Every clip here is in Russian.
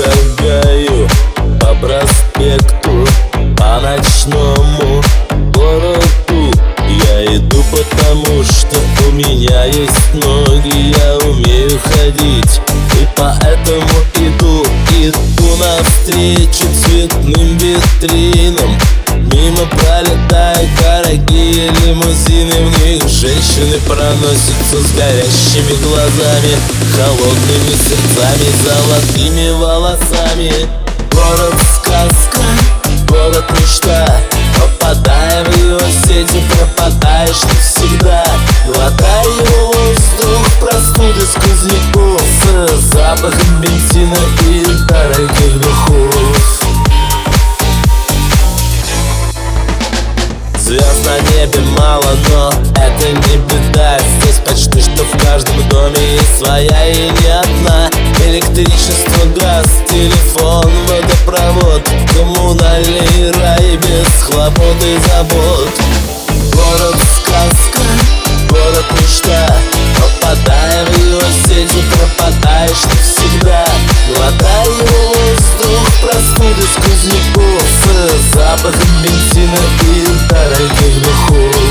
шагаю по проспекту По ночному городу. Я иду потому, что у меня есть ноги Я умею ходить. И поэтому иду Иду навстречу цветным витринам дорогие лимузины В них женщины проносятся с горящими глазами Холодными сердцами, золотыми волосами. Город сказка, город мечта Попадаем в его сети, пропадаешь навсегда. Глотай его воздух, простуды сквозняков С запахом бензина и дорогих духов Звезд на небе мало, но это не беда. Здесь почти что в каждом доме есть своя и не одна. Электричество, газ, телефон, водопровод Коммунальный рай без хлопот и забот. Город сказка, город мечта. Попадаем в его сети, пропадаешь навсегда. Глотай его воздух, простуды сквозняков С запахом бензина и дорогих духов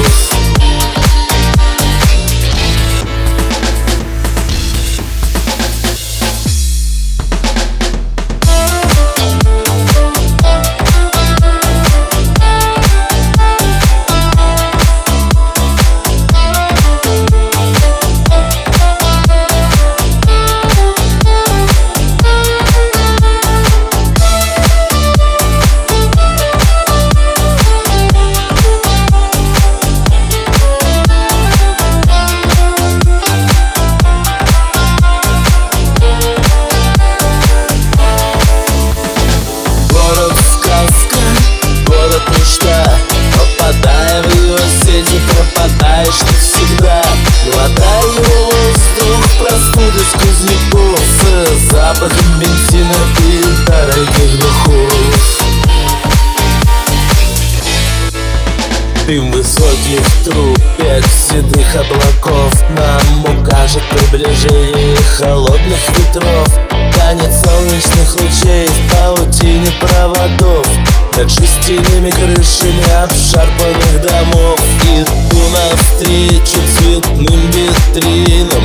Дым высоких трубек, седых облаков. Нам укажет приближение холодных ветров. Танец солнечных лучей в паутине проводов. Над шестяными крышами обшарпанных домов. Иду навстречу цветным витринам.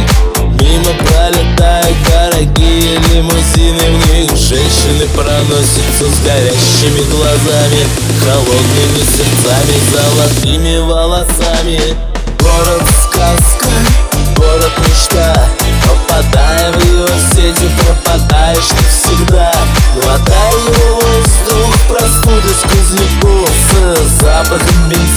Мимо пролетают дорогие лимузины В них Женщины проносятся с горящими глазами Холодными сердцами, золотыми волосами. Город сказка, город мечта Попадая в его сети, пропадаешь навсегда Глотай его воздух, простуды сквозь любовь запахом бензина.